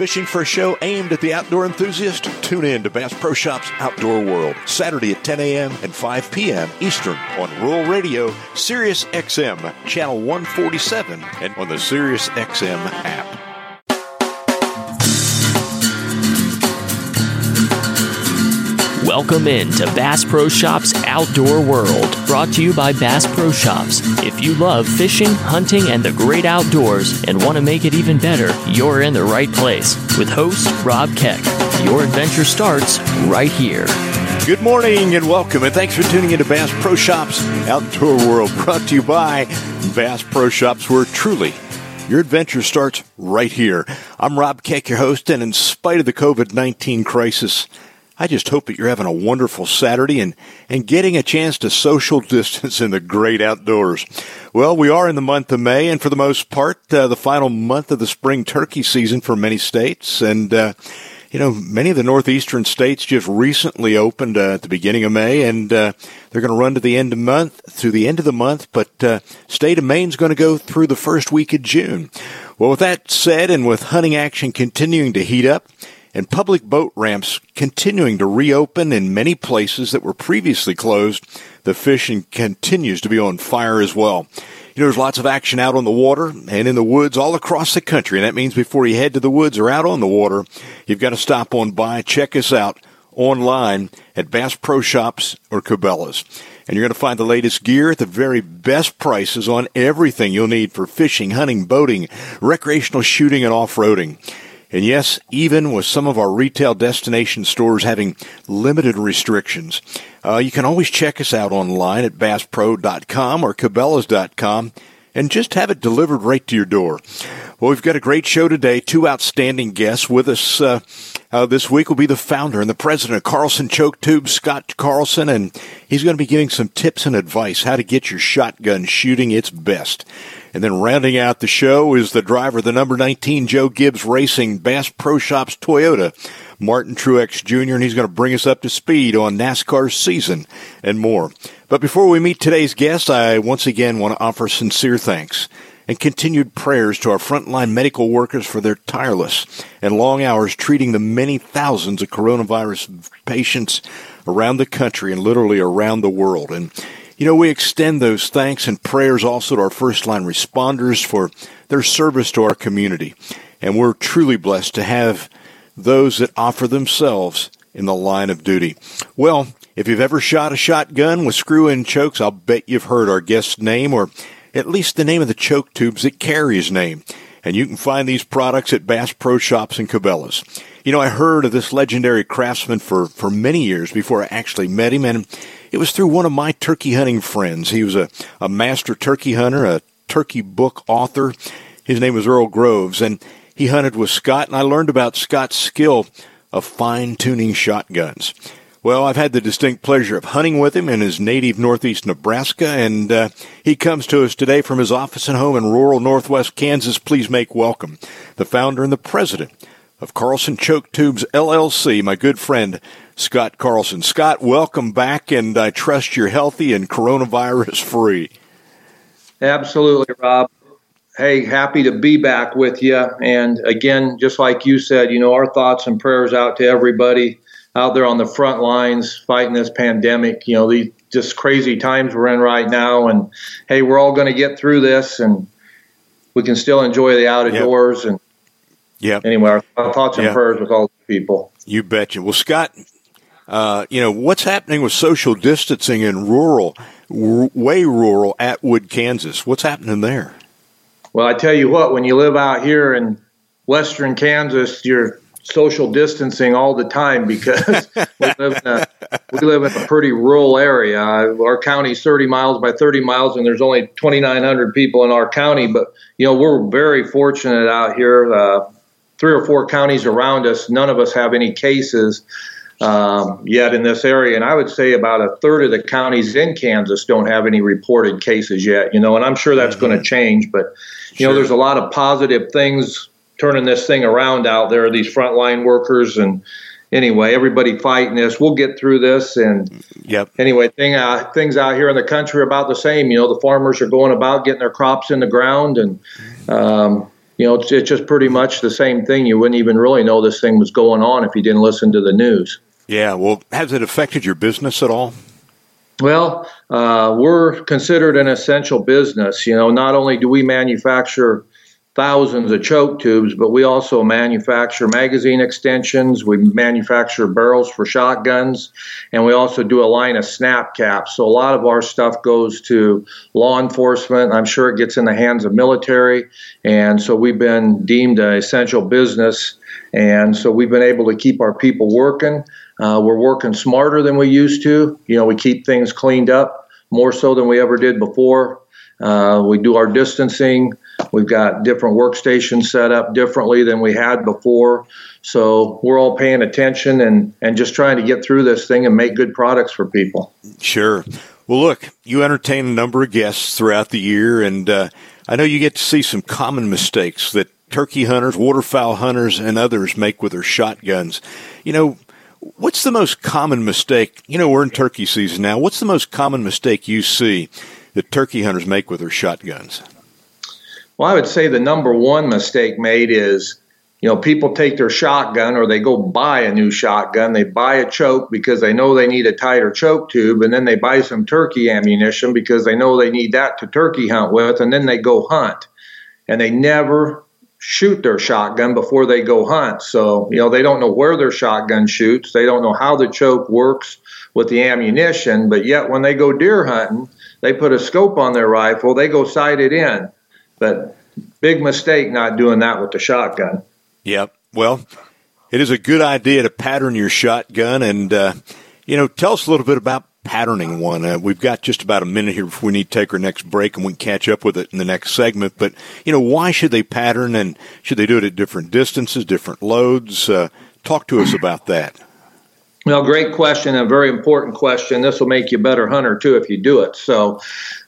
Fishing for a show aimed at the outdoor enthusiast? Tune in to Bass Pro Shops Outdoor World, Saturday at 10 a.m. and 5 p.m. Eastern on Rural Radio, Sirius XM, Channel 147, and on the Sirius XM app. Welcome in to Bass Pro Shops Outdoor World, brought to you by Bass Pro Shops. If you love fishing, hunting, and the great outdoors and want to make it even better, you're in the right place. With host Rob Keck, your adventure starts right here. Good morning and welcome, and thanks for tuning into Bass Pro Shops Outdoor World, brought to you by Bass Pro Shops, where truly your adventure starts right here. I'm Rob Keck, your host, and in spite of the COVID 19 crisis, I just hope that you're having a wonderful Saturday and, and getting a chance to social distance in the great outdoors. Well, we are in the month of May, and for the most part, uh, the final month of the spring turkey season for many states. And, uh, you know, many of the northeastern states just recently opened uh, at the beginning of May, and uh, they're going to run to the end of month through the end of the month. But uh, state of Maine's going to go through the first week of June. Well, with that said, and with hunting action continuing to heat up, and public boat ramps continuing to reopen in many places that were previously closed, the fishing continues to be on fire as well. You know, there's lots of action out on the water and in the woods all across the country. And that means before you head to the woods or out on the water, you've got to stop on by, check us out online at Bass Pro Shops or Cabela's. And you're going to find the latest gear at the very best prices on everything you'll need for fishing, hunting, boating, recreational shooting, and off-roading. And yes, even with some of our retail destination stores having limited restrictions, uh, you can always check us out online at basspro.com or cabela's.com and just have it delivered right to your door. Well, we've got a great show today. Two outstanding guests with us uh, uh, this week will be the founder and the president of Carlson Choke Tubes, Scott Carlson, and he's going to be giving some tips and advice how to get your shotgun shooting its best. And then rounding out the show is the driver, the number 19 Joe Gibbs Racing Bass Pro Shops Toyota, Martin Truex Jr., and he's going to bring us up to speed on NASCAR's season and more. But before we meet today's guest, I once again want to offer sincere thanks and continued prayers to our frontline medical workers for their tireless and long hours treating the many thousands of coronavirus patients around the country and literally around the world. And you know, we extend those thanks and prayers also to our first line responders for their service to our community. And we're truly blessed to have those that offer themselves in the line of duty. Well, if you've ever shot a shotgun with screw in chokes, I'll bet you've heard our guest's name or at least the name of the choke tubes that carry his name. And you can find these products at Bass Pro Shops and Cabela's. You know, I heard of this legendary craftsman for, for many years before I actually met him, and it was through one of my turkey hunting friends. He was a, a master turkey hunter, a turkey book author. His name was Earl Groves, and he hunted with Scott, and I learned about Scott's skill of fine tuning shotguns. Well, I've had the distinct pleasure of hunting with him in his native northeast Nebraska, and uh, he comes to us today from his office and home in rural northwest Kansas. Please make welcome the founder and the president of Carlson Choke Tubes LLC, my good friend Scott Carlson. Scott, welcome back, and I trust you're healthy and coronavirus free. Absolutely, Rob. Hey, happy to be back with you. And again, just like you said, you know, our thoughts and prayers out to everybody out there on the front lines fighting this pandemic. You know, these just crazy times we're in right now. And hey, we're all going to get through this and we can still enjoy the outdoors. Yep. And yeah, anyway, our, our thoughts and yep. prayers with all the people. You betcha. Well, Scott, uh, you know, what's happening with social distancing in rural, r- way rural Atwood, Kansas? What's happening there? Well, I tell you what, when you live out here in western Kansas, you're social distancing all the time because we live in a we live in a pretty rural area. Our county's 30 miles by 30 miles, and there's only 2,900 people in our county. But you know, we're very fortunate out here. Uh, three or four counties around us, none of us have any cases um, yet in this area. And I would say about a third of the counties in Kansas don't have any reported cases yet, you know, and I'm sure that's mm-hmm. going to change. But, you sure. know, there's a lot of positive things turning this thing around out there, these frontline workers. And anyway, everybody fighting this. We'll get through this. And yep. anyway, thing, uh, things out here in the country are about the same. You know, the farmers are going about getting their crops in the ground and, um, you know, it's, it's just pretty much the same thing. You wouldn't even really know this thing was going on if you didn't listen to the news. Yeah. Well, has it affected your business at all? Well, uh, we're considered an essential business. You know, not only do we manufacture thousands of choke tubes, but we also manufacture magazine extensions. We manufacture barrels for shotguns, and we also do a line of snap caps. So a lot of our stuff goes to law enforcement. I'm sure it gets in the hands of military, and so we've been deemed an essential business. And so we've been able to keep our people working. Uh, we're working smarter than we used to. You know, we keep things cleaned up more so than we ever did before. Uh, we do our distancing. We've got different workstations set up differently than we had before. So we're all paying attention and, and just trying to get through this thing and make good products for people. Sure. Well, look, you entertain a number of guests throughout the year, and uh, I know you get to see some common mistakes that turkey hunters, waterfowl hunters, and others make with their shotguns. You know, what's the most common mistake? You know, we're in turkey season now. What's the most common mistake you see that turkey hunters make with their shotguns? Well, I would say the number one mistake made is, you know, people take their shotgun or they go buy a new shotgun. They buy a choke because they know they need a tighter choke tube, and then they buy some turkey ammunition because they know they need that to turkey hunt with, and then they go hunt. And they never shoot their shotgun before they go hunt. So, you know, they don't know where their shotgun shoots. They don't know how the choke works with the ammunition, but yet when they go deer hunting, they put a scope on their rifle, they go sight it in. But big mistake not doing that with the shotgun. Yep. Well, it is a good idea to pattern your shotgun, and uh, you know, tell us a little bit about patterning one. Uh, we've got just about a minute here before we need to take our next break, and we can catch up with it in the next segment. But you know, why should they pattern, and should they do it at different distances, different loads? Uh, talk to us about that. Well, great question, a very important question. This will make you a better hunter too if you do it. So,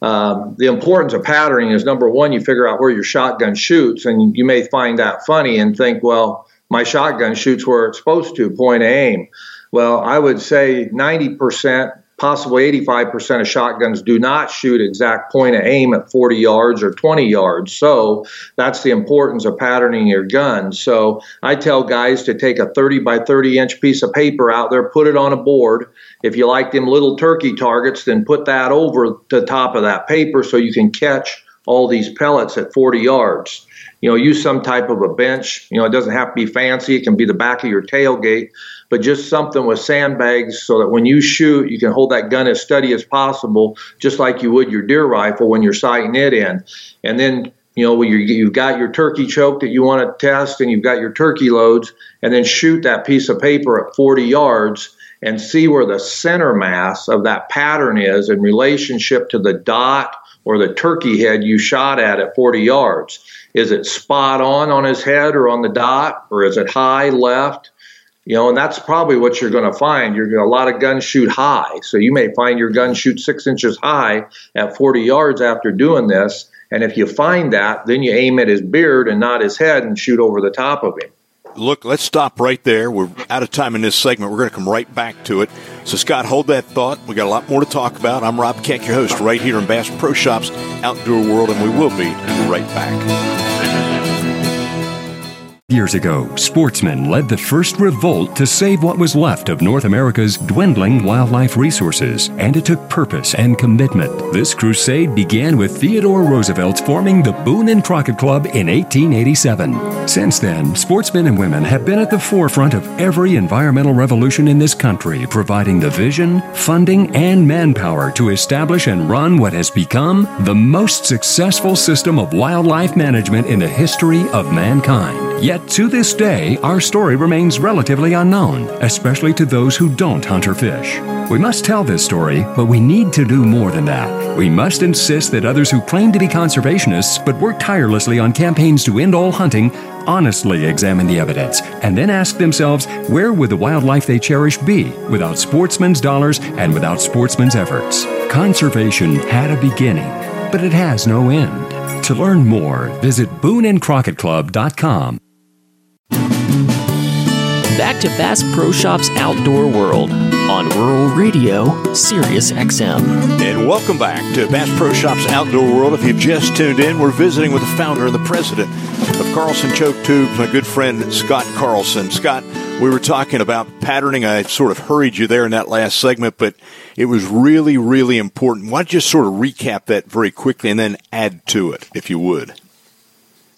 um, the importance of patterning is number one, you figure out where your shotgun shoots, and you may find that funny and think, well, my shotgun shoots where it's supposed to, point of aim. Well, I would say 90% possibly 85% of shotguns do not shoot exact point of aim at 40 yards or 20 yards. So that's the importance of patterning your gun. So I tell guys to take a 30 by 30 inch piece of paper out there, put it on a board. If you like them little turkey targets, then put that over the top of that paper so you can catch all these pellets at 40 yards you know, use some type of a bench. You know, it doesn't have to be fancy. It can be the back of your tailgate, but just something with sandbags so that when you shoot, you can hold that gun as steady as possible, just like you would your deer rifle when you're sighting it in. And then, you know, you have got your turkey choke that you want to test and you've got your turkey loads, and then shoot that piece of paper at 40 yards and see where the center mass of that pattern is in relationship to the dot or the turkey head you shot at at 40 yards. Is it spot on on his head or on the dot, or is it high left? You know, and that's probably what you're going to find. You're going a lot of guns shoot high, so you may find your gun shoot six inches high at 40 yards after doing this. And if you find that, then you aim at his beard and not his head and shoot over the top of him look, let's stop right there. We're out of time in this segment. We're going to come right back to it. So, Scott, hold that thought. We got a lot more to talk about. I'm Rob Keck, your host, right here in Bass Pro Shops Outdoor World, and we will be right back. Years ago, sportsmen led the first revolt to save what was left of North America's dwindling wildlife resources, and it took purpose and commitment. This crusade began with Theodore Roosevelt's forming the Boone and Crockett Club in 1887. Since then, sportsmen and women have been at the forefront of every environmental revolution in this country, providing the vision, funding, and manpower to establish and run what has become the most successful system of wildlife management in the history of mankind. Yet to this day, our story remains relatively unknown, especially to those who don't hunt or fish. We must tell this story, but we need to do more than that. We must insist that others who claim to be conservationists but work tirelessly on campaigns to end all hunting honestly examine the evidence and then ask themselves where would the wildlife they cherish be without sportsmen's dollars and without sportsmen's efforts? Conservation had a beginning, but it has no end. To learn more, visit BooneandCrockettClub.com. Back to Bass Pro Shop's Outdoor World. on Rural Radio, Sirius XM. And welcome back to Bass Pro Shops Outdoor World. If you've just tuned in, we're visiting with the founder and the president of Carlson Choke Tubes, my good friend Scott Carlson. Scott, we were talking about patterning. I sort of hurried you there in that last segment, but it was really, really important. Why don't you sort of recap that very quickly and then add to it, if you would?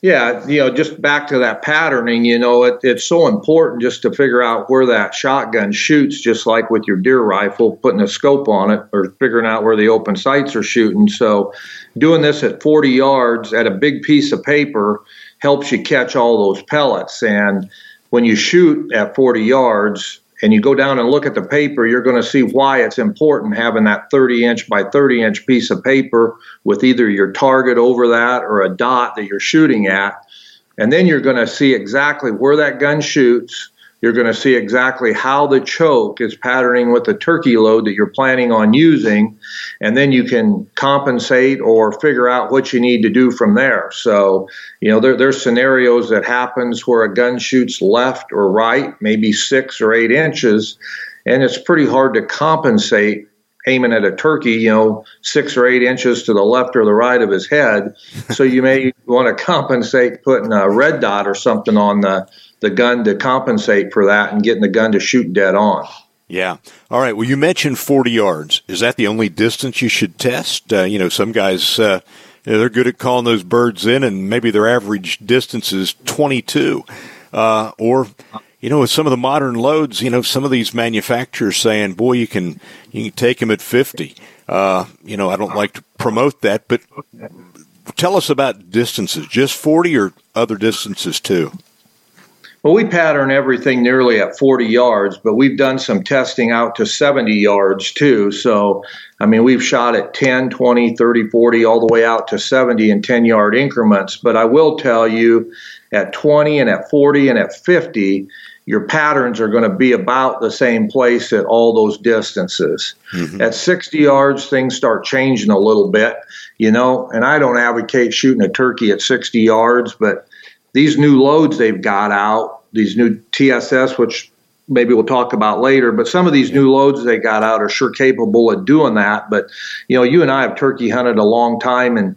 Yeah, you know, just back to that patterning, you know, it, it's so important just to figure out where that shotgun shoots, just like with your deer rifle, putting a scope on it or figuring out where the open sights are shooting. So, doing this at 40 yards at a big piece of paper helps you catch all those pellets. And when you shoot at 40 yards, and you go down and look at the paper, you're going to see why it's important having that 30 inch by 30 inch piece of paper with either your target over that or a dot that you're shooting at. And then you're going to see exactly where that gun shoots, you're going to see exactly how the choke is patterning with the turkey load that you're planning on using, and then you can compensate or figure out what you need to do from there. So, you know, there, there's scenarios that happens where a gun shoots left or right, maybe six or eight inches, and it's pretty hard to compensate aiming at a turkey, you know, six or eight inches to the left or the right of his head. So you may want to compensate putting a red dot or something on the the gun to compensate for that and getting the gun to shoot dead on. Yeah. All right. Well, you mentioned 40 yards. Is that the only distance you should test? Uh, you know, some guys, uh, you know, they're good at calling those birds in, and maybe their average distance is 22. Uh, or, you know, with some of the modern loads, you know, some of these manufacturers saying, boy, you can, you can take them at 50. Uh, you know, I don't like to promote that, but tell us about distances, just 40 or other distances too? Well, we pattern everything nearly at 40 yards, but we've done some testing out to 70 yards too. So, I mean, we've shot at 10, 20, 30, 40, all the way out to 70 in 10 yard increments. But I will tell you at 20 and at 40 and at 50, your patterns are going to be about the same place at all those distances. Mm-hmm. At 60 yards, things start changing a little bit, you know, and I don't advocate shooting a turkey at 60 yards, but these new loads they've got out, these new TSS, which maybe we'll talk about later, but some of these new loads they got out are sure capable of doing that. But, you know, you and I have turkey hunted a long time and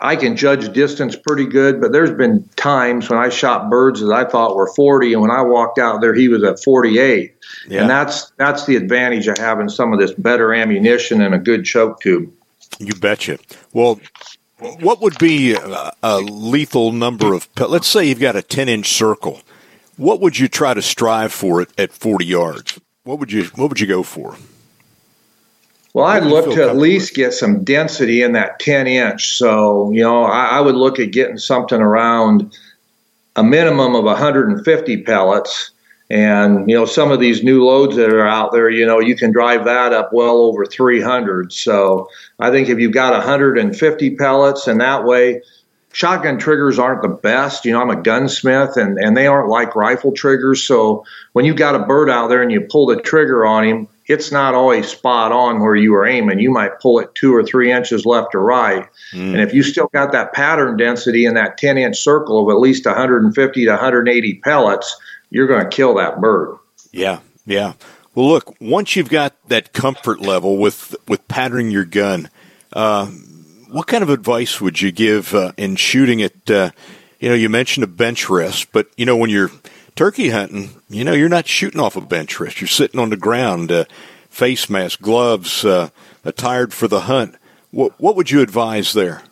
I can judge distance pretty good, but there's been times when I shot birds that I thought were 40, and when I walked out there, he was at 48. Yeah. And that's that's the advantage of having some of this better ammunition and a good choke tube. You betcha. Well, what would be a, a lethal number of? Let's say you've got a ten inch circle. What would you try to strive for it at forty yards? What would you What would you go for? Well, I'd look to at least get some density in that 10 inch. So, you know, I, I, would look at getting something around a minimum of 150 pellets and, you know, some of these new loads that are out there, you know, you can drive that up well over 300. So I think if you've got 150 pellets and that way, shotgun triggers aren't the best. You know, I'm a gunsmith and, and they aren't like rifle triggers. So when you've got a bird out there and you pull the trigger on him, it's not always spot on where you were aiming. You might pull it two or three inches left or right. Mm. And if you still got that pattern density in that 10 inch circle of at least 150 to 180 pellets, you're going to kill that bird. Yeah, yeah. Well, look, once you've got that comfort level with with patterning your gun, uh, what kind of advice would you give uh, in shooting it? Uh, you know, you mentioned a bench rest, but you know when you're turkey hunting, you know you're not shooting off a bench rest. You're sitting on the ground, uh, face mask, gloves, uh, attired for the hunt. What what would you advise there?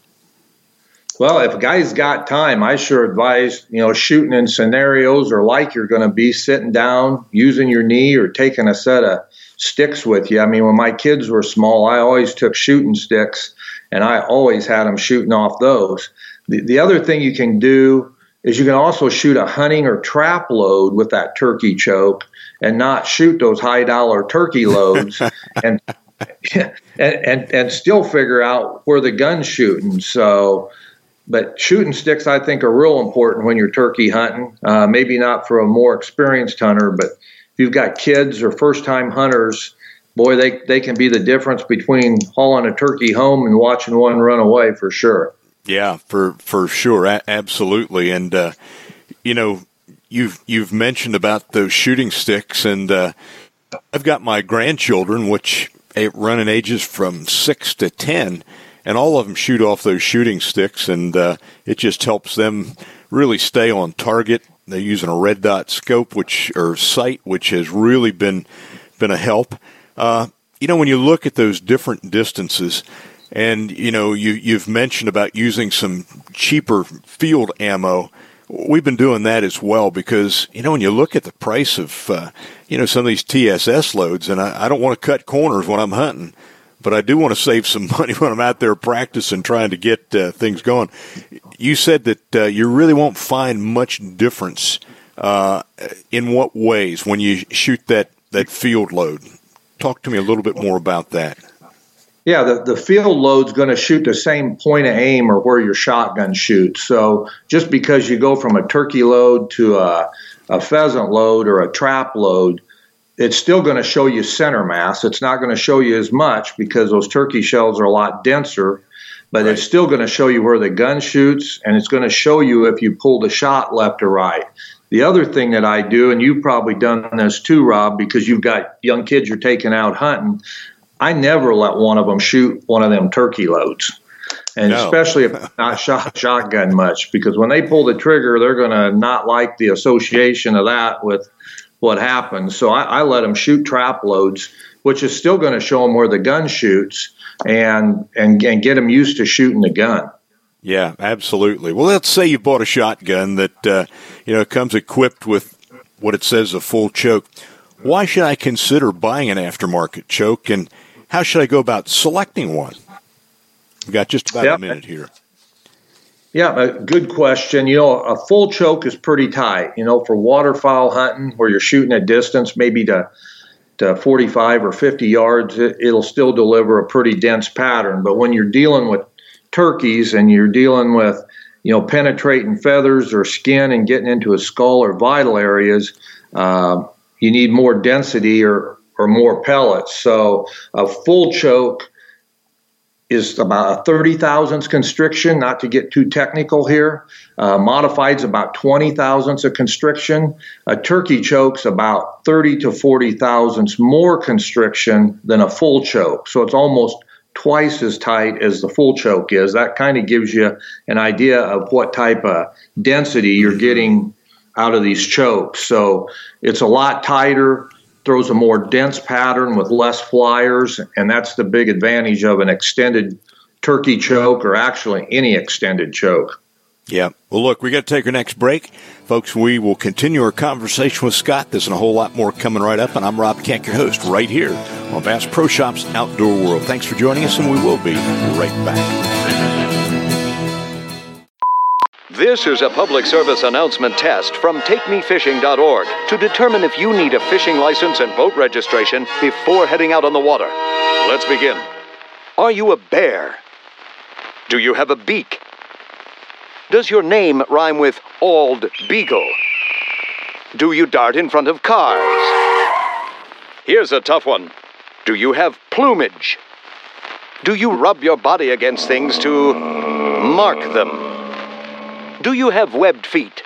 Well, if a guy's got time, I sure advise, you know, shooting in scenarios or like you're going to be sitting down, using your knee or taking a set of sticks with you. I mean, when my kids were small, I always took shooting sticks and I always had them shooting off those. The, the other thing you can do is you can also shoot a hunting or trap load with that turkey choke and not shoot those high dollar turkey loads and, and, and and still figure out where the gun's shooting. So but shooting sticks, I think, are real important when you're turkey hunting. Uh, maybe not for a more experienced hunter, but if you've got kids or first time hunters, boy, they, they can be the difference between hauling a turkey home and watching one run away for sure. Yeah, for for sure, a- absolutely. And uh, you know, you've you've mentioned about those shooting sticks, and uh, I've got my grandchildren, which run in ages from six to ten, and all of them shoot off those shooting sticks, and uh, it just helps them really stay on target. They're using a red dot scope, which or sight, which has really been been a help. Uh, you know, when you look at those different distances, and you know, you you've mentioned about using some cheaper field ammo. We've been doing that as well because you know when you look at the price of uh, you know some of these TSS loads, and I, I don't want to cut corners when I'm hunting, but I do want to save some money when I'm out there practicing trying to get uh, things going. You said that uh, you really won't find much difference uh, in what ways when you shoot that that field load. Talk to me a little bit more about that. Yeah, the, the field load's going to shoot the same point of aim or where your shotgun shoots. So just because you go from a turkey load to a, a pheasant load or a trap load, it's still going to show you center mass. It's not going to show you as much because those turkey shells are a lot denser, but right. it's still going to show you where the gun shoots and it's going to show you if you pull the shot left or right. The other thing that I do, and you've probably done this too, Rob, because you've got young kids you're taking out hunting, I never let one of them shoot one of them turkey loads. And no. especially if not shot shotgun much, because when they pull the trigger, they're going to not like the association of that with what happens. So I, I let them shoot trap loads, which is still going to show them where the gun shoots and, and, and get them used to shooting the gun. Yeah, absolutely. Well, let's say you bought a shotgun that uh, you know comes equipped with what it says a full choke. Why should I consider buying an aftermarket choke, and how should I go about selecting one? We've got just about a minute here. Yeah, good question. You know, a full choke is pretty tight. You know, for waterfowl hunting where you're shooting at distance, maybe to to 45 or 50 yards, it, it'll still deliver a pretty dense pattern. But when you're dealing with turkeys and you're dealing with you know penetrating feathers or skin and getting into a skull or vital areas, uh, you need more density or or more pellets. So a full choke is about a 30 thousandths constriction, not to get too technical here. Uh, modified's about 20 thousandths of constriction. A turkey choke's about 30 to 40 thousandths more constriction than a full choke. So it's almost twice as tight as the full choke is. That kind of gives you an idea of what type of density you're getting out of these chokes. So it's a lot tighter throws a more dense pattern with less flyers, and that's the big advantage of an extended turkey choke or actually any extended choke. Yeah. Well, look, we got to take our next break. Folks, we will continue our conversation with Scott. There's a whole lot more coming right up, and I'm Rob Keck, your host, right here on Bass Pro Shops Outdoor World. Thanks for joining us, and we will be right back. This is a public service announcement test from TakeMeFishing.org to determine if you need a fishing license and boat registration before heading out on the water. Let's begin. Are you a bear? Do you have a beak? Does your name rhyme with Ald Beagle? Do you dart in front of cars? Here's a tough one. Do you have plumage? Do you rub your body against things to mark them? Do you have webbed feet?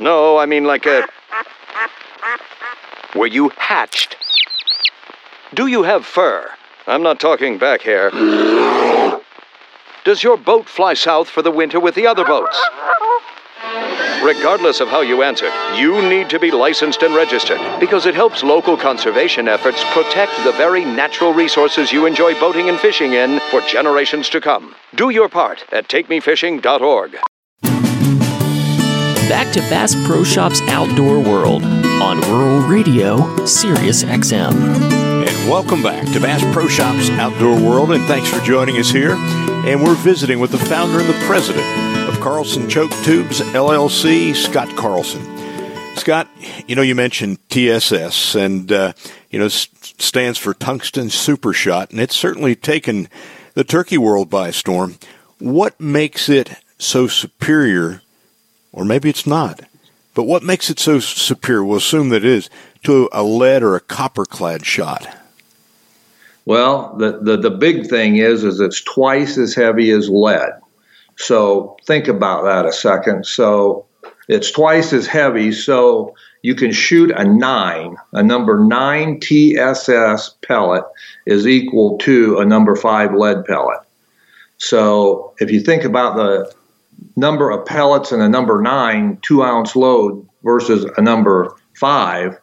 No, I mean like a. Were you hatched? Do you have fur? I'm not talking back hair. Does your boat fly south for the winter with the other boats? Regardless of how you answer, you need to be licensed and registered because it helps local conservation efforts protect the very natural resources you enjoy boating and fishing in for generations to come. Do your part at takemefishing.org. Back to Bass Pro Shops Outdoor World on Rural Radio, Sirius XM. And welcome back to Bass Pro Shops Outdoor World, and thanks for joining us here. And we're visiting with the founder and the president of Carlson Choke Tubes LLC, Scott Carlson. Scott, you know, you mentioned TSS, and, uh, you know, stands for Tungsten Super Shot, and it's certainly taken the turkey world by storm. What makes it so superior or maybe it's not. But what makes it so superior, we'll assume that it is, to a lead or a copper clad shot? Well, the, the, the big thing is is it's twice as heavy as lead. So think about that a second. So it's twice as heavy. So you can shoot a nine. A number nine TSS pellet is equal to a number five lead pellet. So if you think about the number of pellets in a number nine two ounce load versus a number five,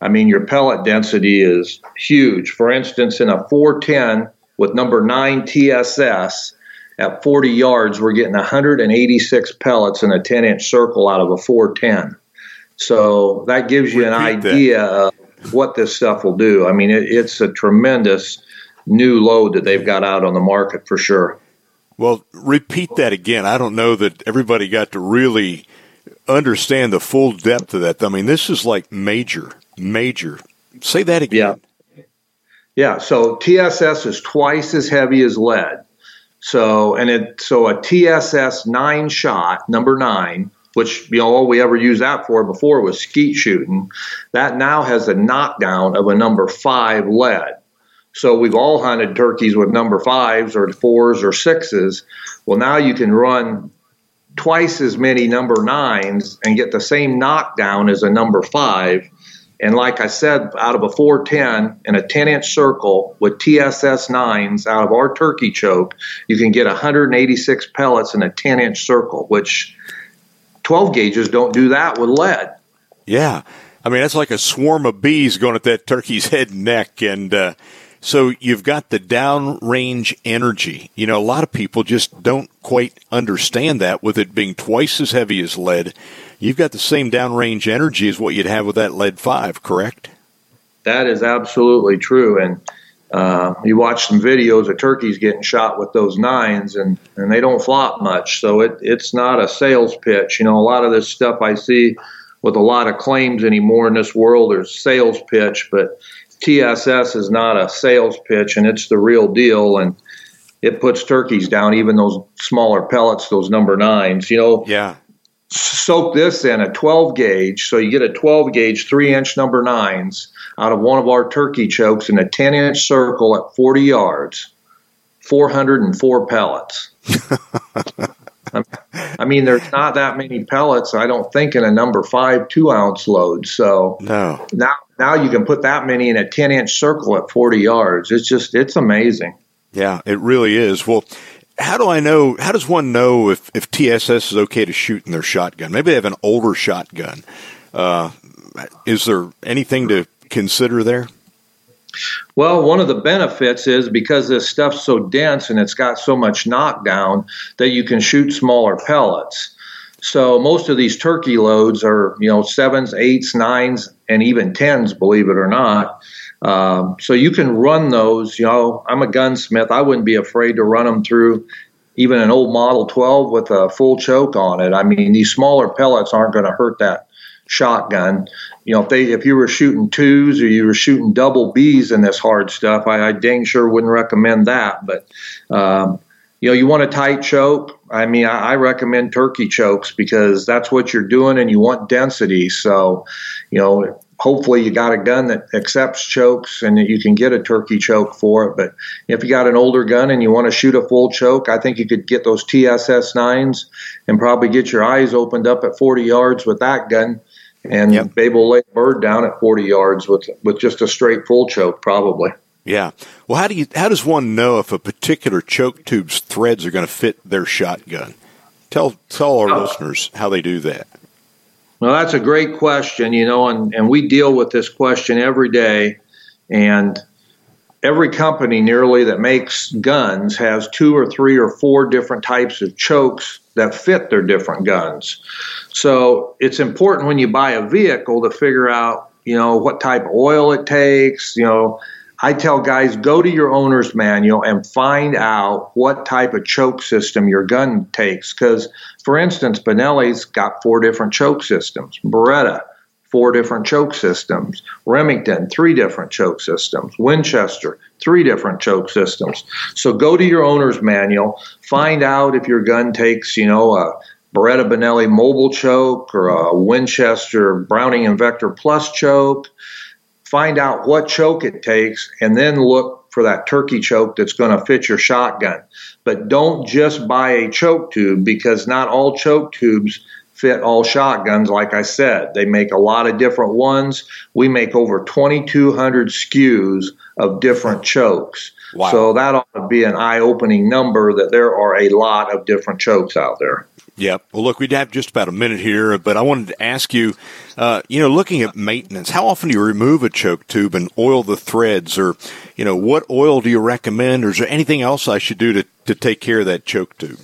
I mean, your pellet density is huge. For instance, in a 410 with number nine TSS at 40 yards, we're getting 186 pellets in a 10 inch circle out of a 410. So that gives you an idea that. of what this stuff will do. I mean, it, it's a tremendous new load that they've got out on the market for sure. Well, repeat that again. I don't know that everybody got to really understand the full depth of that. I mean, this is like major, major. Say that again. Yeah. Yeah. So TSS is twice as heavy as lead. So and it so a TSS nine shot number nine, which you know all we ever used that for before was skeet shooting. That now has a knockdown of a number five lead. So we've all hunted turkeys with number fives or fours or sixes. Well, now you can run twice as many number nines and get the same knockdown as a number five. And like I said, out of a 410 in a 10 inch circle with TSS nines out of our turkey choke, you can get 186 pellets in a 10 inch circle, which 12 gauges don't do that with lead. Yeah. I mean, that's like a swarm of bees going at that turkey's head and neck. And, uh, so you've got the downrange energy. You know, a lot of people just don't quite understand that with it being twice as heavy as lead. You've got the same downrange energy as what you'd have with that lead five, correct? That is absolutely true. And uh, you watch some videos of turkeys getting shot with those nines, and, and they don't flop much. So it, it's not a sales pitch. You know, a lot of this stuff I see with a lot of claims anymore in this world is sales pitch, but TSS is not a sales pitch and it's the real deal. And it puts turkeys down, even those smaller pellets, those number nines. You know, yeah. Soak this in a 12 gauge, so you get a 12 gauge, three inch number nines out of one of our turkey chokes in a 10 inch circle at 40 yards, 404 pellets. I mean, there's not that many pellets, I don't think, in a number five two ounce load. So no. now now you can put that many in a 10 inch circle at 40 yards. It's just, it's amazing. Yeah, it really is. Well, how do I know? How does one know if, if TSS is okay to shoot in their shotgun? Maybe they have an older shotgun. Uh, is there anything to consider there? Well, one of the benefits is because this stuff's so dense and it's got so much knockdown that you can shoot smaller pellets. So most of these turkey loads are, you know, sevens, eights, nines, and even tens, believe it or not. Um, so you can run those. You know, I'm a gunsmith. I wouldn't be afraid to run them through even an old Model 12 with a full choke on it. I mean, these smaller pellets aren't going to hurt that shotgun. You know, if they if you were shooting twos or you were shooting double Bs in this hard stuff, I, I dang sure wouldn't recommend that. But um, you know, you want a tight choke. I mean, I, I, recommend turkey chokes because that's what you're doing and you want density. So, you know, hopefully you got a gun that accepts chokes and that you can get a turkey choke for it. But if you got an older gun and you want to shoot a full choke, I think you could get those TSS nines and probably get your eyes opened up at 40 yards with that gun and yep. be able to lay a bird down at 40 yards with, with just a straight full choke, probably. Yeah. Well, how do you how does one know if a particular choke tube's threads are going to fit their shotgun? Tell tell our uh, listeners how they do that. Well, that's a great question, you know, and, and we deal with this question every day. And every company nearly that makes guns has two or three or four different types of chokes that fit their different guns. So it's important when you buy a vehicle to figure out, you know, what type of oil it takes, you know, I tell guys go to your owner's manual and find out what type of choke system your gun takes. Because, for instance, Benelli's got four different choke systems. Beretta, four different choke systems. Remington, three different choke systems. Winchester, three different choke systems. So go to your owner's manual, find out if your gun takes, you know, a Beretta Benelli Mobilchoke or a Winchester Browning Invector Plus choke find out what choke it takes, and then look for that turkey choke that's going to fit your shotgun. But don't just buy a choke tube because not all choke tubes fit all shotguns, like I said. They make a lot of different ones. We make over 2,200 SKUs of different chokes. Wow. So that ought to be an eye opening number that there are a lot of different chokes out there. Yep. Well, look, we'd have just about a minute here, but I wanted to ask you, uh, you know, looking at maintenance, how often do you remove a choke tube and oil the threads, or you know, what oil do you recommend, or is there anything else I should do to to take care of that choke tube?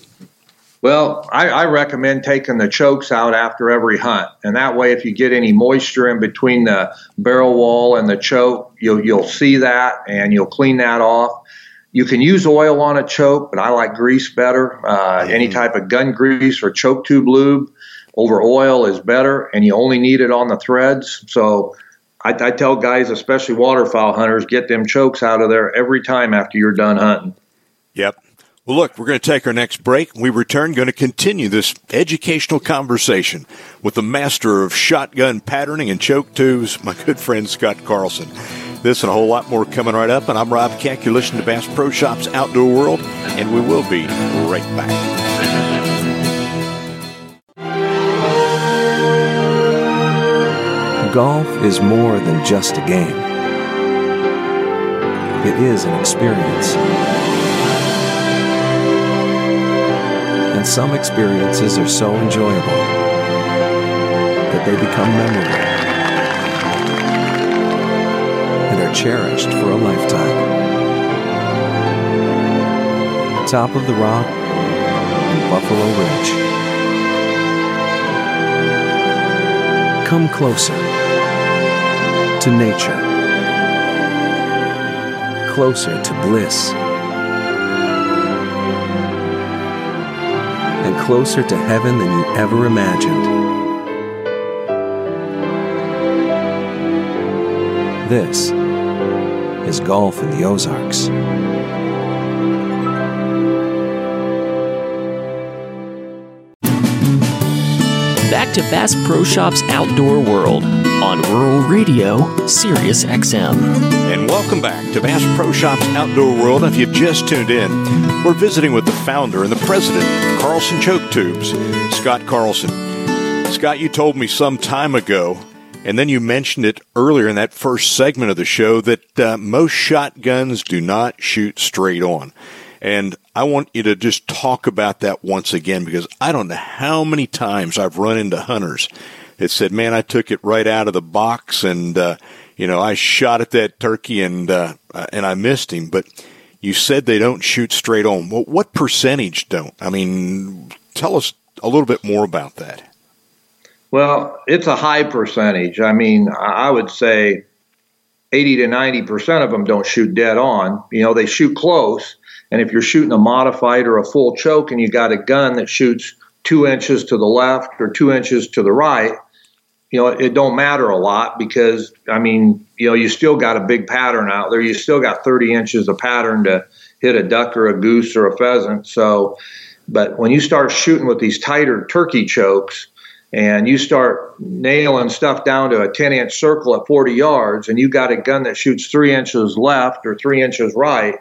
Well, I, I, recommend taking the chokes out after every hunt, and that way, if you get any moisture in between the barrel wall and the choke, you'll you'll see that and you'll clean that off. You can use oil on a choke, but I like grease better. Uh, mm-hmm. Any type of gun grease or choke tube lube over oil is better, and you only need it on the threads. So I, I tell guys, especially waterfowl hunters, get them chokes out of there every time after you're done hunting. Yep. Well, look, we're going to take our next break. we return, going to continue this educational conversation with the master of shotgun patterning and choke tubes, my good friend Scott Carlson. This and a whole lot more coming right up. And I'm Rob Keck. You're listening to Bass Pro Shops Outdoor World, and we will be right back. Golf is more than just a game. It is an experience and some experiences are so enjoyable that they become memorable cherished for a lifetime. Top of the Rock and Buffalo Ridge. Come closer to nature, closer to bliss and closer to heaven than you ever imagined. This is golf in the Ozarks. Back to Bass Pro Shops Outdoor World on Rural Radio, Sirius XM. And welcome back to Bass Pro Shops Outdoor World. If you've just tuned in, we're visiting with the founder and the president of Carlson Choke Tubes, Scott Carlson. Scott, you told me some time ago, and then you mentioned it earlier in that first segment of the show, that uh, most shotguns do not shoot straight on. And I want you to just talk about that once again because I don't know how many times I've run into hunters that said, "Man, I took it right out of the box, and uh, you know, I shot at that turkey, and uh, and I missed him." But you said they don't shoot straight on. Well, what percentage don't? I mean, tell us a little bit more about that. Well, it's a high percentage. I mean, I would say 80 to 90% of them don't shoot dead on. You know, they shoot close. And if you're shooting a modified or a full choke and you got a gun that shoots two inches to the left or two inches to the right, you know, it don't matter a lot because I mean, you know, you still got a big pattern out there. You still got 30 inches of pattern to hit a duck or a goose or a pheasant. So, but when you start shooting with these tighter turkey chokes and you start nailing stuff down to a 10 inch circle at 40 yards and you got a gun that shoots three inches left or three inches right,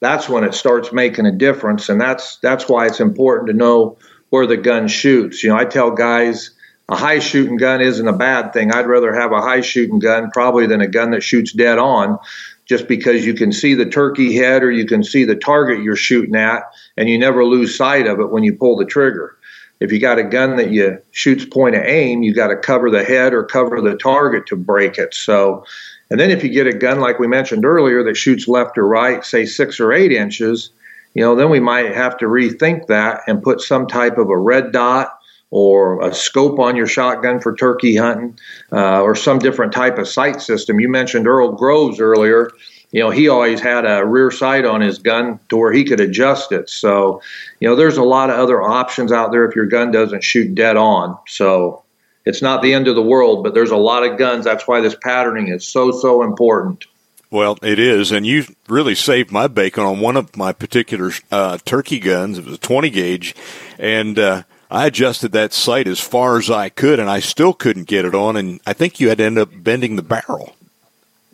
that's when it starts making a difference. And that's, that's why it's important to know where the gun shoots. You know, I tell guys, a high shooting gun isn't a bad thing. I'd rather have a high shooting gun probably than a gun that shoots dead on, just because you can see the turkey head or you can see the target you're shooting at, and you never lose sight of it when you pull the trigger. If you got a gun that you shoots point of aim, you got to cover the head or cover the target to break it. So, and then if you get a gun like we mentioned earlier that shoots left or right, say six or eight inches, you know, then we might have to rethink that and put some type of a red dot or a scope on your shotgun for turkey hunting, uh, or some different type of sight system. You mentioned Earl Groves earlier. You know, he always had a rear sight on his gun to where he could adjust it. So, you know, there's a lot of other options out there if your gun doesn't shoot dead on. So, it's not the end of the world, but there's a lot of guns. That's why this patterning is so, so important. Well, it is, and you really saved my bacon on one of my particular uh, turkey guns. It was a 20 gauge, and uh, I adjusted that sight as far as I could, and I still couldn't get it on. And I think you had to end up bending the barrel.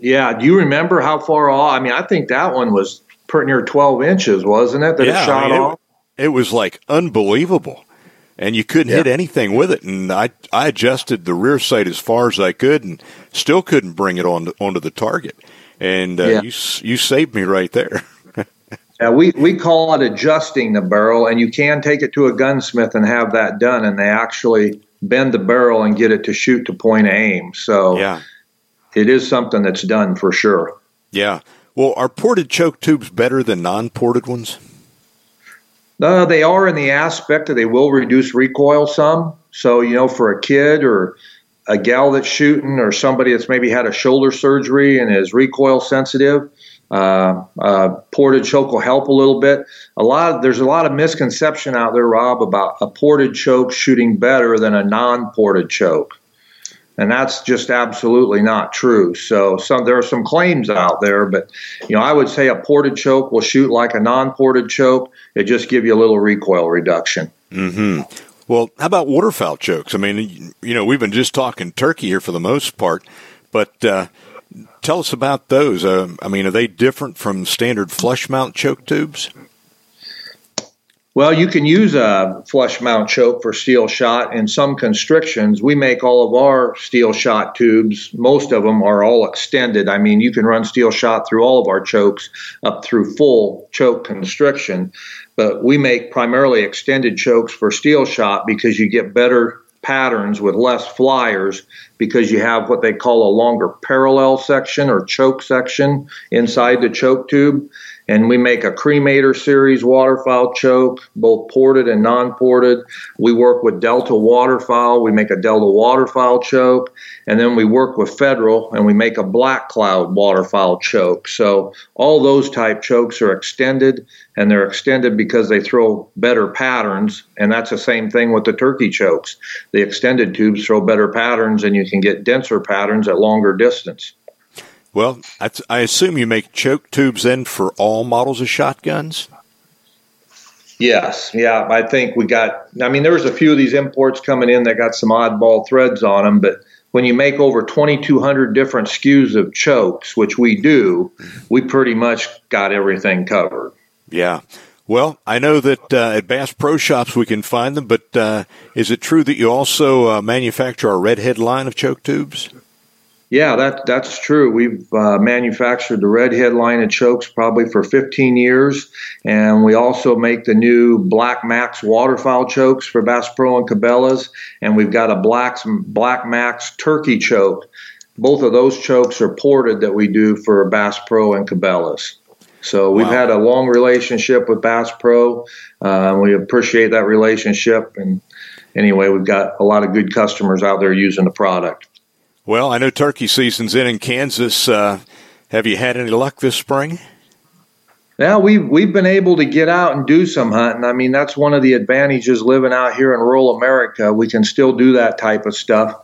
Yeah. Do you remember how far off? I mean, I think that one was pretty near 12 inches, wasn't it? That yeah, it shot I mean, off? It, it was like unbelievable. and you couldn't hit anything with it. And I I adjusted the rear sight as far as I could, and still couldn't bring it on onto the target. And uh, Yeah. you you saved me right there. Yeah, we, we call it adjusting the barrel, and you can take it to a gunsmith and have that done, and they actually bend the barrel and get it to shoot to point of aim. So yeah, it is something that's done for sure. yeah. Well, are ported choke tubes better than non-ported ones? Uh, they are in the aspect that they will reduce recoil some. So, you know, for a kid or a gal that's shooting or somebody that's maybe had a shoulder surgery and is recoil sensitive, uh, uh, ported choke will help a little bit. A lot of, there's a lot of misconception out there, Rob, about a ported choke shooting better than a non-ported choke. And that's just absolutely not true. So some there are some claims out there, but you know I would say a ported choke will shoot like a non-ported choke. It just give you a little recoil reduction. Mm-hmm. Well, how about waterfowl chokes? I mean, you know, we've been just talking turkey here for the most part, but uh, tell us about those. Uh, I mean, are they different from standard flush mount choke tubes? Well, you can use a flush mount choke for steel shot in some constrictions. We make all of our steel shot tubes. Most of them are all extended. I mean, you can run steel shot through all of our chokes up through full choke constriction. But we make primarily extended chokes for steel shot because you get better patterns with less flyers because you have what they call a longer parallel section or choke section inside the choke tube. And we make a cremator series waterfowl choke, both ported and non ported. We work with Delta Waterfowl. We make a Delta Waterfowl choke. And then we work with Federal and we make a Black Cloud waterfowl choke. So all those type chokes are extended and they're extended because they throw better patterns. And that's the same thing with the turkey chokes. The extended tubes throw better patterns and you can get denser patterns at longer distance. Well, I assume you make choke tubes then for all models of shotguns. Yes, yeah, I think we got. I mean, there was a few of these imports coming in that got some oddball threads on them, but when you make over 2,200 different SKUs of chokes, which we do, we pretty much got everything covered. Yeah. Well, I know that uh, at Bass Pro Shops we can find them, but uh, is it true that you also uh, manufacture our Redhead line of choke tubes? Yeah, that that's true. We've uh, manufactured the Redhead line of chokes probably for 15 years, and we also make the new Black Max waterfowl chokes for Bass Pro and Cabela's, and we've got a Black Black Max turkey choke. Both of those chokes are ported that we do for Bass Pro and Cabela's. So we've Wow. had a long relationship with Bass Pro. Uh, we appreciate that relationship, and anyway, we've got a lot of good customers out there using the product. Well, I know turkey season's in in Kansas. Uh, have you had any luck this spring? Yeah, we've we've been able to get out and do some hunting. I mean, that's one of the advantages living out here in rural America. We can still do that type of stuff.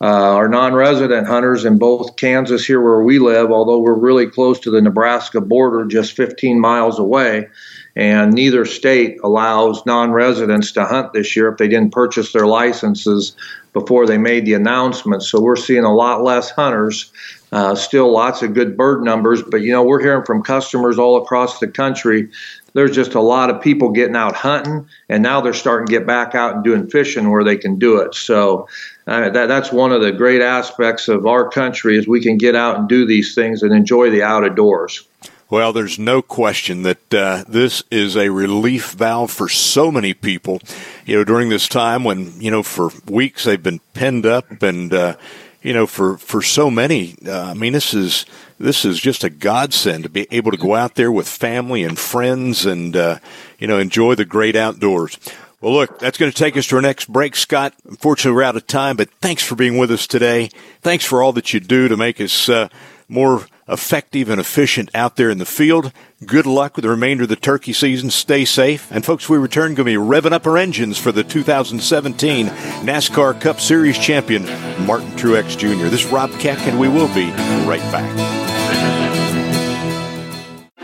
Uh, our non-resident hunters in both Kansas here where we live, although we're really close to the Nebraska border, just 15 miles away, and neither state allows non-residents to hunt this year if they didn't purchase their licenses before they made the announcement. So we're seeing a lot less hunters. Uh, still lots of good bird numbers, but you know we're hearing from customers all across the country. There's just a lot of people getting out hunting, and now they're starting to get back out and doing fishing where they can do it. So uh, that, that's one of the great aspects of our country is we can get out and do these things and enjoy the outdoors. Well, there's no question that uh, this is a relief valve for so many people. You know, during this time when you know for weeks they've been penned up, and uh, you know for for so many, uh, I mean, this is this is just a godsend to be able to go out there with family and friends, and uh, you know enjoy the great outdoors. Well, look, that's going to take us to our next break, Scott. Unfortunately, we're out of time, but thanks for being with us today. Thanks for all that you do to make us uh, more effective and efficient out there in the field. Good luck with the remainder of the turkey season. Stay safe. And folks, we return going to be revving up our engines for the 2017 NASCAR Cup Series champion, Martin Truex Jr. This is Rob Keck, and we will be right back.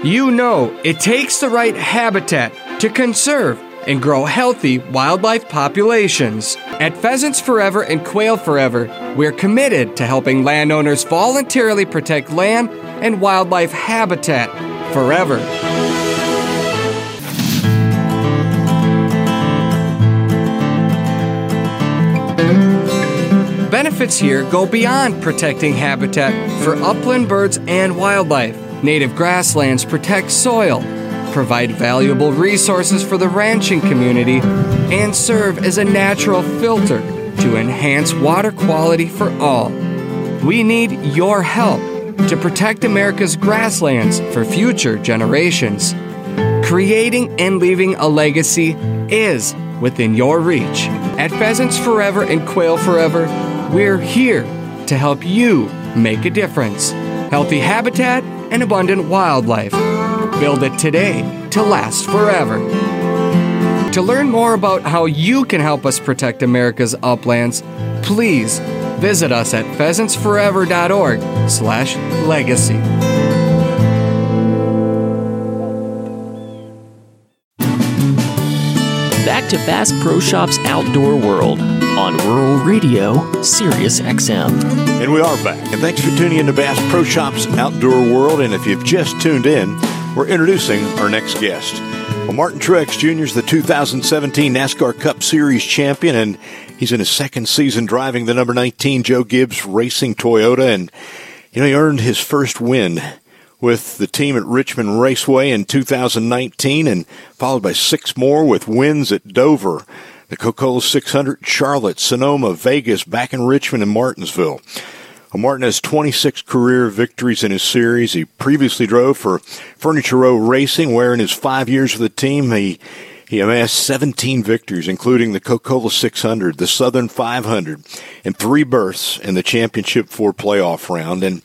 You know, it takes the right habitat to conserve and grow healthy wildlife populations. At Pheasants Forever and Quail Forever, we're committed to helping landowners voluntarily protect land and wildlife habitat forever. Benefits here go beyond protecting habitat for upland birds and wildlife. Native grasslands protect soil, provide valuable resources for the ranching community, and serve as a natural filter to enhance water quality for all. We need your help to protect America's grasslands for future generations. Creating and leaving a legacy is within your reach. At Pheasants Forever and Quail Forever, we're here to help you make a difference. Healthy habitat and abundant wildlife. Build it today to last forever. To learn more about how you can help us protect America's uplands, please visit us at pheasantsforever.org slash legacy. Back to Bass Pro Shops Outdoor World on Rural Radio, Sirius XM. And we are back. And thanks for tuning in to Bass Pro Shops Outdoor World. And if you've just tuned in, we're introducing our next guest. Well, Martin Truex Jr. is the 2017 NASCAR Cup Series champion, and he's in his second season driving the number 19 Joe Gibbs Racing Toyota. And, you know, he earned his first win with the team at Richmond Raceway in 2019 and followed by six more with wins at Dover, the Coca-Cola 600, Charlotte, Sonoma, Vegas, back in Richmond and Martinsville. Martin has 26 career victories in his series. He previously drove for Furniture Row Racing, where in his five years with the team, he he amassed 17 victories, including the Coca-Cola 600, the Southern 500, and three berths in the Championship Four playoff round. And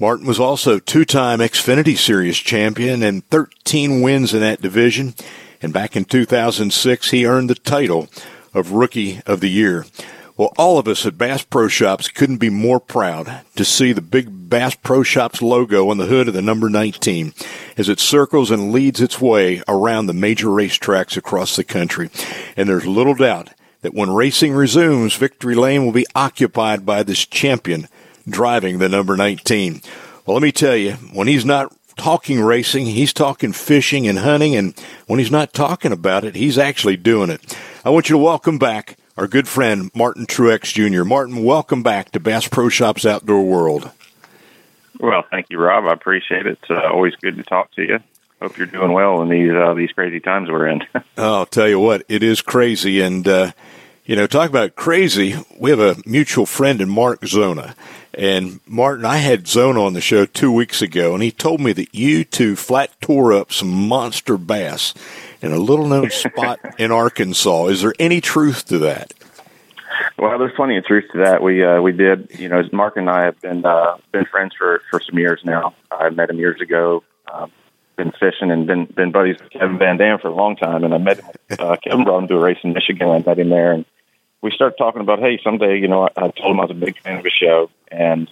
Martin was also two-time Xfinity Series champion and 13 wins in that division. And back in 2006, he earned the title of Rookie of the Year. Well, all of us at Bass Pro Shops couldn't be more proud to see the big Bass Pro Shops logo on the hood of the number 19 as it circles and leads its way around the major racetracks across the country. And there's little doubt that when racing resumes, Victory Lane will be occupied by this champion driving the number 19. Well, let me tell you, when he's not talking racing, he's talking fishing and hunting, and when he's not talking about it, he's actually doing it. I want you to welcome back our good friend Martin Truex Jr. Martin, welcome back to Bass Pro Shops Outdoor World. Well, thank you, Rob. I appreciate it. It's uh, always good to talk to you. Hope you're doing well in these uh, these crazy times we're in. oh, I'll tell you what, it is crazy, and uh, you know, talk about crazy. We have a mutual friend in Mark Zona, and Martin, I had Zona on the show two weeks ago, and he told me that you two flat tore up some monster bass in a little known spot in Arkansas. Is there any truth to that? Well, there's plenty of truth to that. We uh, we did, you know, Mark and I have been uh, been friends for for some years now. I met him years ago. Uh, been fishing and been been buddies with Kevin Van Dam for a long time. And I met him. Uh, Kevin brought him to a race in Michigan. I met him there, and we started talking about, hey, someday, you know, I, I told him I was a big fan of his show, and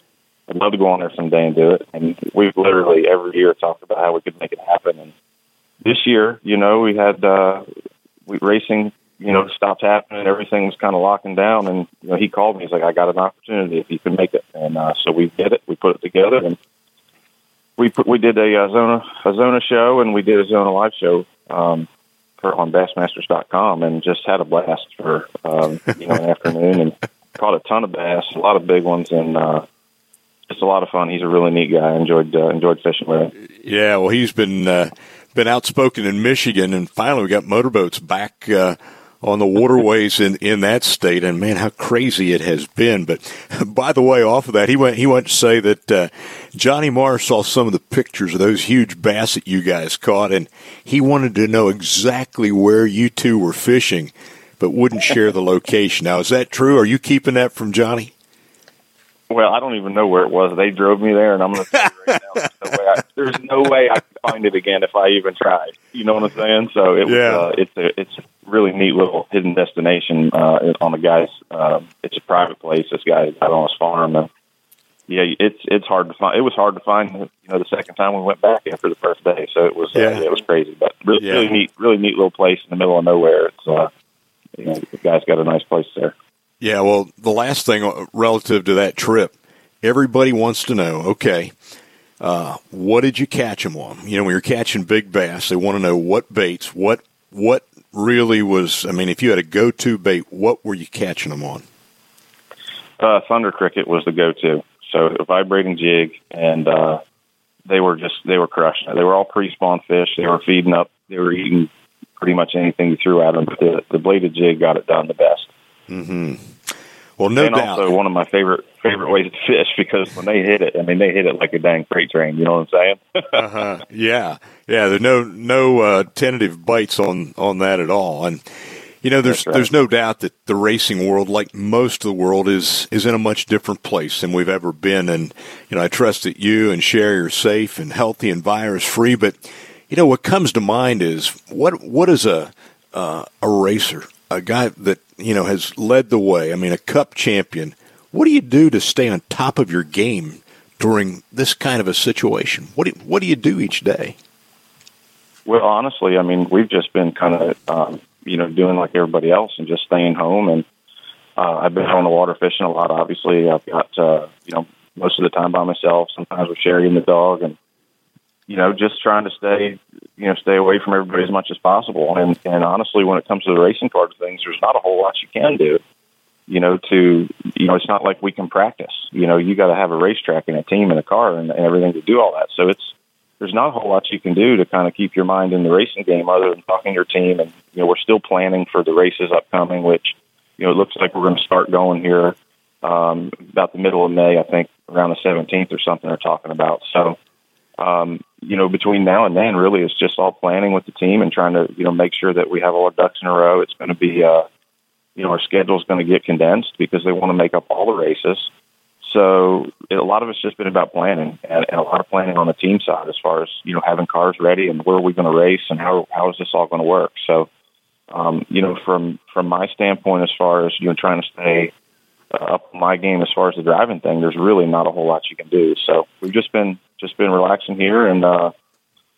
I'd love to go on there someday and do it. And we've literally every year talked about how we could make it happen. And this year, you know, we had uh, we racing, you know, stopped happening. Everything was kind of locking down, and you know, he called me. He's like, "I got an opportunity if you can make it." And uh, so we did it. We put it together, and we put, we did a, uh Zona a Zona show, and we did a Zona live show um, for on Bassmasters.com, and just had a blast for um, you know an afternoon, and caught a ton of bass, a lot of big ones, and uh, just a lot of fun. He's a really neat guy. I enjoyed uh, enjoyed fishing with him. Yeah, well, he's been uh, been outspoken in Michigan, and finally we got motorboats back uh, on the waterways in, in that state. And man, how crazy it has been! But by the way, off of that, he went he went to say that uh, Johnny Morris saw some of the pictures of those huge bass that you guys caught, and he wanted to know exactly where you two were fishing, but wouldn't share the location. Now, is that true? Are you keeping that from Johnny? Well, I don't even know where it was. They drove me there, and I'm going to tell you right now, there's no, way I, there's no way I could find it again if I even tried. You know what I'm saying? So it was, Yeah. uh, it's a, it's a really neat little hidden destination uh, on the guy's. Uh, it's a private place. This guy got on his farm, and yeah, it's it's hard to find. It was hard to find. You know, the second time we went back after the first day, so it was uh, Yeah. yeah, it was crazy, but really, Yeah. really neat, really neat little place in the middle of nowhere. It's uh, you know, the guy's got a nice place there. Yeah, well, the last thing uh, relative to that trip, everybody wants to know, okay, uh, what did you catch them on? You know, when you're catching big bass, they want to know what baits, what what really was. I mean, if you had a go-to bait, what were you catching them on? Uh, Thunder Cricket was the go-to. So a vibrating jig, and uh, they were just they were crushing it. They were all pre-spawn fish. They were feeding up. They were eating pretty much anything you threw at them. But the, the bladed jig got it done the best. Mm-hmm. Well, no and doubt. also one of my favorite favorite ways to fish because when they hit it, I mean they hit it like a dang freight train. You know what I'm saying? uh-huh. Yeah, yeah. There's no no uh, tentative bites on on that at all, and you know there's right. there's no doubt that the racing world, like most of the world, is is in a much different place than we've ever been. And you know I trust that you and Sherry are safe and healthy and virus free. But you know what comes to mind is what what is a uh, a racer, a guy that you know has led the way. I mean, a cup champion. What do you do to stay on top of your game during this kind of a situation? What do, what do you do each day? Well, honestly, I mean, we've just been kind of, um, you know, doing like everybody else and just staying home. And uh, I've been on the water fishing a lot. Obviously, I've got, uh, you know, most of the time by myself. Sometimes with Sherry and the dog, and you know, just trying to stay, you know, stay away from everybody as much as possible. And and honestly, when it comes to the racing of things, there's not a whole lot you can do. You know, to you know, it's not like we can practice. You know, you got to have a racetrack and a team and a car and, and everything to do all that. So it's there's not a whole lot you can do to kind of keep your mind in the racing game other than talking to your team. And you know, we're still planning for the races upcoming, which you know, it looks like we're going to start going here um, about the middle of May. I think around the 17th or something. They're talking about so um, you know, between now and then, really, it's just all planning with the team and trying to, you know, make sure that we have all our ducks in a row. It's going to be, uh, you know, our schedule is going to get condensed because they want to make up all the races. So it, a lot of it's just been about planning and, and a lot of planning on the team side as far as, you know, having cars ready and where are we going to race and how, how is this all going to work? So, um, you know, from, from my standpoint, as far as, you know, trying to stay uh, up my game as far as the driving thing, there's really not a whole lot you can do. So we've just been just been relaxing here and uh,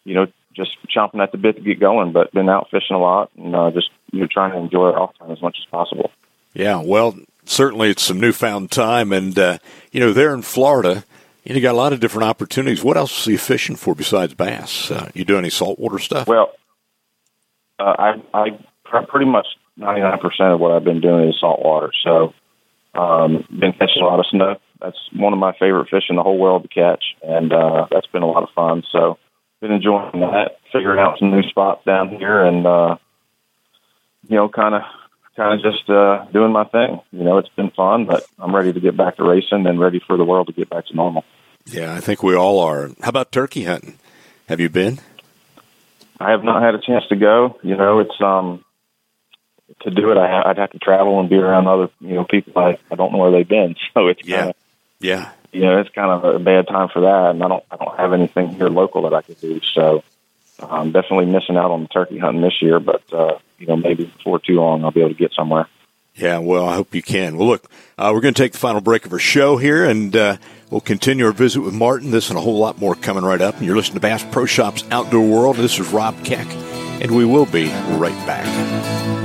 you know just chomping at the bit to get going. But been out fishing a lot and uh, just you know trying to enjoy our off time as much as possible. Yeah, well, certainly it's some newfound time, and uh, you know there in Florida. You got a lot of different opportunities. What else are you fishing for besides bass? Uh, you do any saltwater stuff? Well, uh, I, I pretty much ninety nine percent of what I've been doing is saltwater. So um, been catching a lot of snook. That's one of my favorite fish in the whole world to catch, and uh, that's been a lot of fun. So, been enjoying that, figuring out some new spots down here, and uh, you know, kind of, kind of just uh, doing my thing. You know, it's been fun, but I'm ready to get back to racing and ready for the world to get back to normal. Yeah, I think we all are. How about turkey hunting? Have you been? I have not had a chance to go. You know, it's um, to do it, I, would have to travel and be around other, you know, people I, I don't know where they've been. So it's yeah, kinda, yeah, you know, it's kind of a bad time for that. And I don't, I don't have anything here local that I could do. So I'm definitely missing out on the turkey hunting this year. But uh, you know, maybe before too long, I'll be able to get somewhere. Yeah, well, I hope you can. Well, look, uh, we're going to take the final break of our show here, and uh, we'll continue our visit with Martin. This and a whole lot more coming right up. And you're listening to Bass Pro Shops Outdoor World. This is Rob Keck, and we will be right back.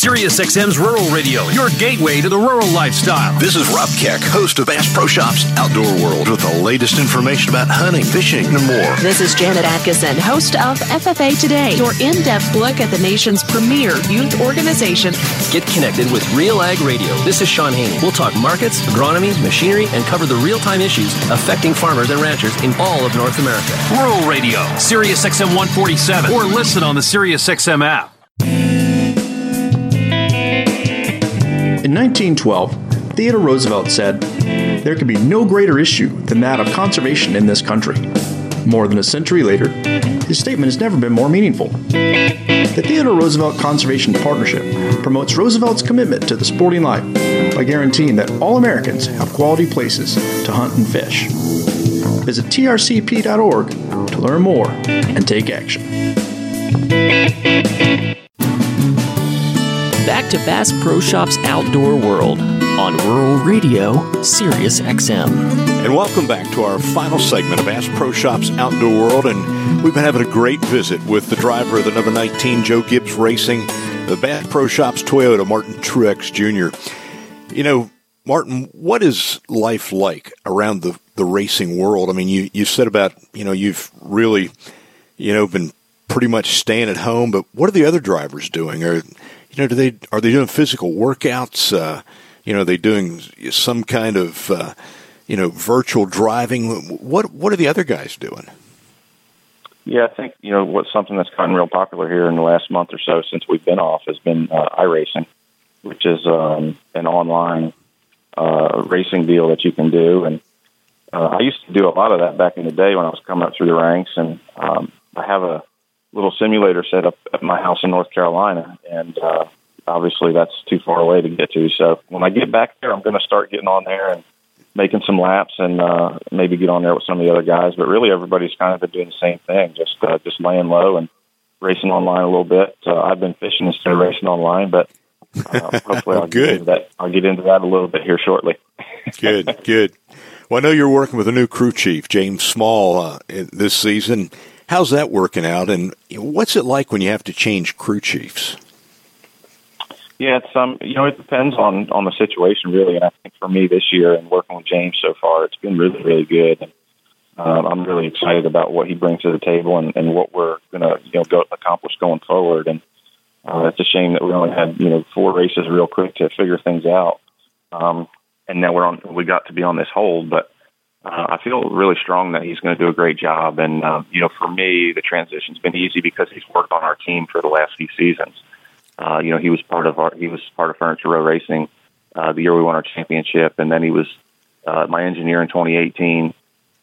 SiriusXM's Rural Radio, your gateway to the rural lifestyle. This is Rob Keck, host of Bass Pro Shops Outdoor World, with the latest information about hunting, fishing, and more. This is Janet Atkinson, host of FFA Today, your in depth look at the nation's premier youth organization. Get connected with Real Ag Radio. This is Shaun Haney. We'll talk markets, agronomy, machinery, and cover the real time issues affecting farmers and ranchers in all of North America. Rural Radio, SiriusXM 147, or listen on the SiriusXM app. In 1912, Theodore Roosevelt said, There can be no greater issue than that of conservation in this country. More than a century later, his statement has never been more meaningful. The Theodore Roosevelt Conservation Partnership promotes Roosevelt's commitment to the sporting life by guaranteeing that all Americans have quality places to hunt and fish. Visit trcp.org to learn more and take action. Back to Bass Pro Shops Outdoor World on Rural Radio, Sirius XM. And welcome back to our final segment of Bass Pro Shops Outdoor World. And we've been having a great visit with the driver of the number 19 Joe Gibbs Racing, the Bass Pro Shops Toyota, Martin Truex Jr. You know, Martin, what is life like around the, the racing world? I mean, you, you said about, you know, you've really, you know, been pretty much staying at home, but what are the other drivers doing? Are you know, do they are they doing physical workouts? Uh, you know, are they doing some kind of uh, you know virtual driving? What what are the other guys doing? Yeah, I think you know what's something that's gotten real popular here in the last month or so since we've been off has been uh, iRacing, which is um, an online uh, racing deal that you can do. And uh, I used to do a lot of that back in the day when I was coming up through the ranks. And um, I have a little simulator set up at my house in North Carolina, and uh, obviously that's too far away to get to. So when I get back there, I'm going to start getting on there and making some laps and uh, maybe get on there with some of the other guys. But really, everybody's kind of been doing the same thing, just uh, just laying low and racing online a little bit. Uh, I've been fishing instead of racing online, but uh, hopefully I'll good. get into that. I'll get into that a little bit here shortly. good, good. Well, I know you're working with a new crew chief, James Small, uh, this season. How's that working out, and what's it like when you have to change crew chiefs? Yeah, it's um, you know, it depends on on the situation really, and I think for me this year and working with James so far, it's been really really good. And um, I'm really excited about what he brings to the table and, and what we're gonna you know go accomplish going forward. And uh, it's a shame that we only had you know four races real quick to figure things out, um, and now we're on we got to be on this hold, but. Uh, I feel really strong that he's going to do a great job, and uh, you know, for me, the transition's been easy because he's worked on our team for the last few seasons. Uh, you know, he was part of our he was part of Furniture Row Racing uh, the year we won our championship, and then he was uh, my engineer in 2018,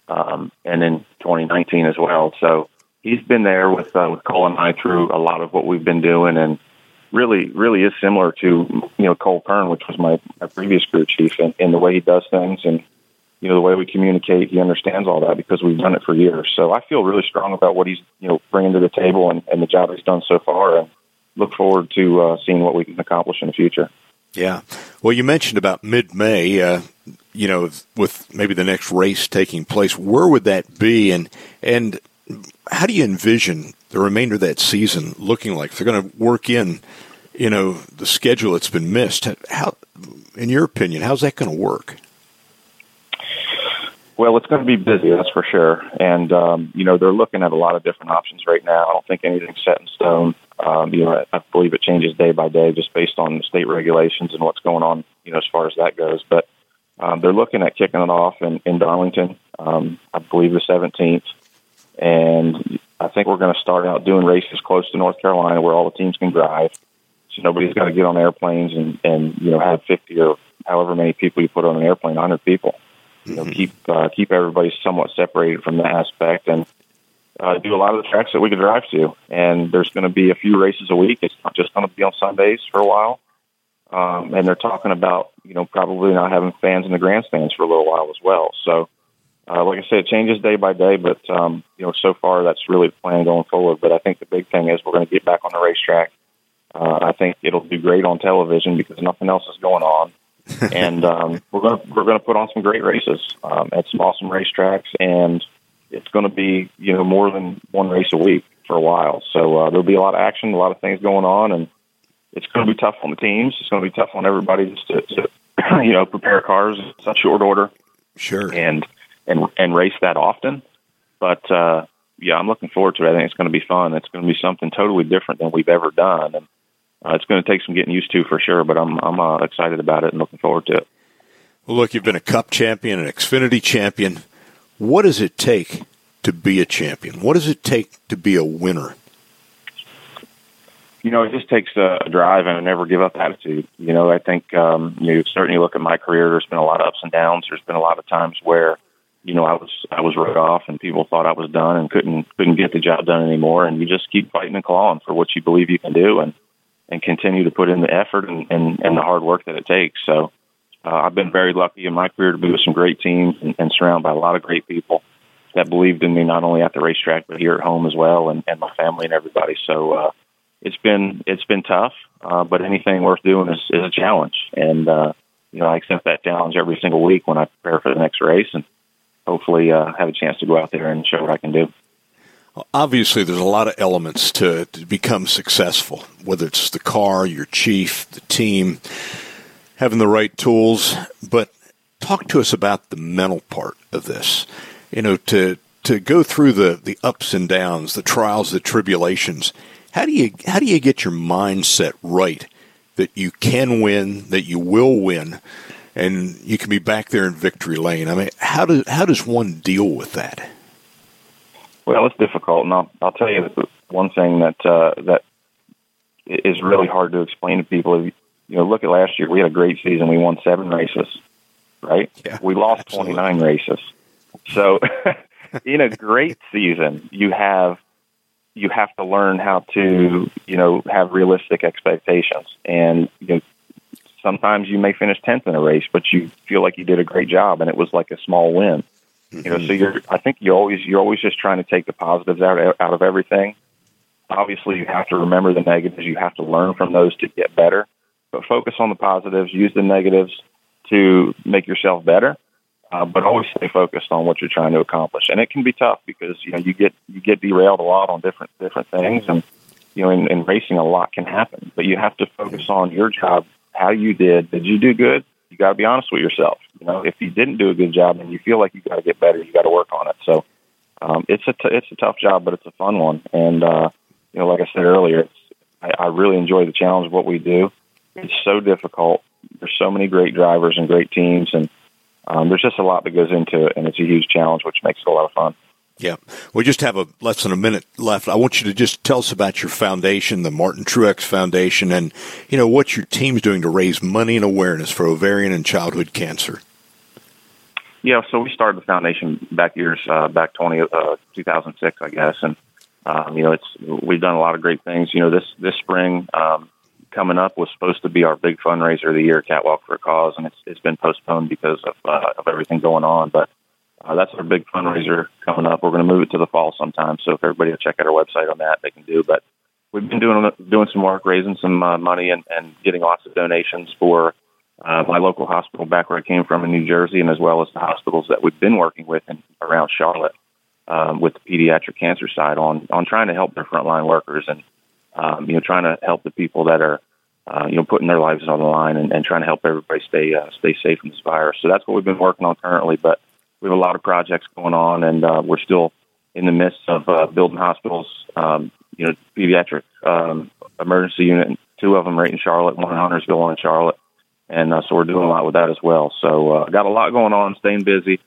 um, and in 2019 as well. So he's been there with uh, with Cole and I through a lot of what we've been doing, and really, really is similar to you know Cole Pearn, which was my, my previous crew chief, and, and the way he does things, and you know the way we communicate. He understands all that because we've done it for years. So I feel really strong about what he's you know bringing to the table and, and the job he's done so far, and look forward to uh, seeing what we can accomplish in the future. Yeah. Well, you mentioned about mid May. Uh, you know, with maybe the next race taking place, where would that be, and and how do you envision the remainder of that season looking like? If they're going to work in, you know, the schedule that's been missed. How, in your opinion, how's that going to work? Well, it's going to be busy, that's for sure. And um, you know, they're looking at a lot of different options right now. I don't think anything's set in stone. Um, you know, I, believe it changes day by day, just based on the state regulations and what's going on. You know, as far as that goes, but um, they're looking at kicking it off in, in Darlington. Um, I believe the 17th, and I think we're going to start out doing races close to North Carolina, where all the teams can drive. So nobody's got to get on airplanes and and you know have 50 or however many people you put on an airplane, 100 people you know, keep uh, keep everybody somewhat separated from that aspect, and uh, do a lot of the tracks that we could drive to. And there's going to be a few races a week. It's not just going to be on Sundays for a while. Um, and they're talking about you know probably not having fans in the grandstands for a little while as well. So, uh, like I said, it changes day by day, but um, you know so far that's really the plan going forward. But I think the big thing is we're going to get back on the racetrack. Uh, I think it'll do great on television because nothing else is going on and um, we're going to we're going to put on some great races um, at some awesome racetracks, and it's going to be you know more than one race a week for a while. So uh, there'll be a lot of action, a lot of things going on, and it's going to be tough on the teams. It's going to be tough on everybody just to, to you know prepare cars in such short order. Sure. And and and race that often, but uh, yeah, I'm looking forward to it. I think it's going to be fun. It's going to be something totally different than we've ever done, and uh, it's going to take some getting used to for sure, but I'm I'm uh, excited about it and looking forward to it. Well, look, you've been a Cup champion, an Xfinity champion. What does it take to be a champion? What does it take to be a winner? You know, it just takes a drive and a never give up attitude. You know, I think um, you certainly look at my career. There's been a lot of ups and downs. There's been a lot of times where you know I was I was wrote off and people thought I was done and couldn't couldn't get the job done anymore. And you just keep fighting and clawing for what you believe you can do. And and continue to put in the effort and, and, and the hard work that it takes. So uh, I've been very lucky in my career to be with some great teams and, and surrounded by a lot of great people that believed in me not only at the racetrack but here at home as well, and, and my family and everybody. So uh, it's been it's been tough, uh, but anything worth doing is, is a challenge, and uh, you know I accept that challenge every single week when I prepare for the next race, and hopefully uh, have a chance to go out there and show what I can do obviously there's a lot of elements to, to become successful, whether it's the car, your chief, the team, having the right tools. But talk to us about the mental part of this. You know, to to go through the, the ups and downs, the trials, the tribulations. How do you how do you get your mindset right that you can win, that you will win, and you can be back there in victory lane. I mean, how does how does one deal with that? Well, it's difficult, and I'll, I'll tell you one thing that uh, that is really hard to explain to people. You know, look at last year; we had a great season. We won seven races, right? Yeah, we lost 29 races. So, in a great season, you have you have to learn how to you know have realistic expectations, and you know sometimes you may finish tenth in a race, but you feel like you did a great job, and it was like a small win. You know, so you're. I think you always you're always just trying to take the positives out out of everything. Obviously, you have to remember the negatives. You have to learn from those to get better. But focus on the positives. Use the negatives to make yourself better. Uh, but always stay focused on what you're trying to accomplish. And it can be tough because you know you get you get derailed a lot on different different things, and you know in, in racing a lot can happen. But you have to focus on your job, how you did. Did you do good? You got to be honest with yourself. You know, if you didn't do a good job and you feel like you got to get better, you got to work on it. So um, it's a t- it's a tough job, but it's a fun one. And uh, you know, like I said earlier, it's I, I really enjoy the challenge of what we do. It's so difficult. There's so many great drivers and great teams, and um, there's just a lot that goes into it, and it's a huge challenge, which makes it a lot of fun. Yeah. We just have a less than a minute left. I want you to just tell us about your foundation, the Martin Truex Foundation, and, you know, what your team's doing to raise money and awareness for ovarian and childhood cancer. Yeah, so we started the foundation back years, uh, back 20, uh, 2006, I guess. And, um, you know, it's, we've done a lot of great things. You know, this, this spring, um, coming up was supposed to be our big fundraiser of the year, Catwalk for a Cause, and it's, it's been postponed because of, uh, of everything going on. But, uh, that's our big fundraiser coming up. We're going to move it to the fall sometime. So if everybody will check out our website on that, they can do. But we've been doing doing some work, raising some uh, money, and, and getting lots of donations for uh, my local hospital back where I came from in New Jersey, and as well as the hospitals that we've been working with in, around Charlotte um, with the pediatric cancer side on on trying to help their frontline workers and um, you know trying to help the people that are uh, you know putting their lives on the line and, and trying to help everybody stay uh, stay safe from this virus. So that's what we've been working on currently, but we have a lot of projects going on, and uh, we're still in the midst of uh, building hospitals. Um, you know, pediatric um, emergency unit, two of them right in Charlotte, one in Huntersville, one in Charlotte, and uh, so we're doing a lot with that as well. So uh, got a lot going on, staying busy,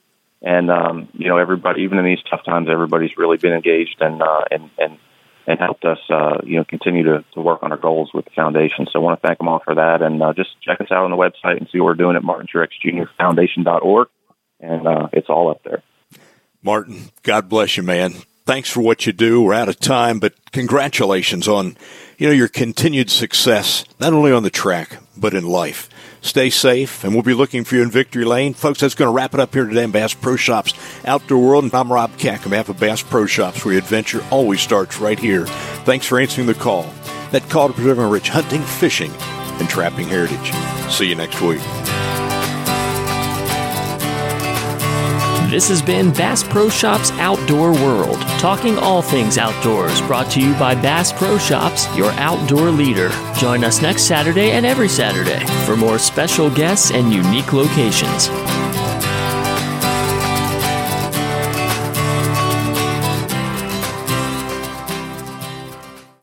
and um, you know, everybody, even in these tough times, everybody's really been engaged and uh, and and and helped us, uh, you know, continue to, to work on our goals with the foundation. So I want to thank them all for that, and uh, just check us out on the website and see what we're doing at Martin Truex Jr. Foundation.org and uh, it's all up there. Martin, God bless you, man. Thanks for what you do. We're out of time, but congratulations on you know your continued success, not only on the track but in life. Stay safe, and we'll be looking for you in Victory Lane, folks. That's going to wrap it up here today in Bass Pro Shops Outdoor World. And I'm Rob Keck on behalf of Bass Pro Shops, where adventure always starts right here. Thanks for answering the call. That call to preserving rich hunting, fishing, and trapping heritage. See you next week. This has been Bass Pro Shops Outdoor World, talking all things outdoors, brought to you by Bass Pro Shops, your outdoor leader. Join us next Saturday and every Saturday for more special guests and unique locations.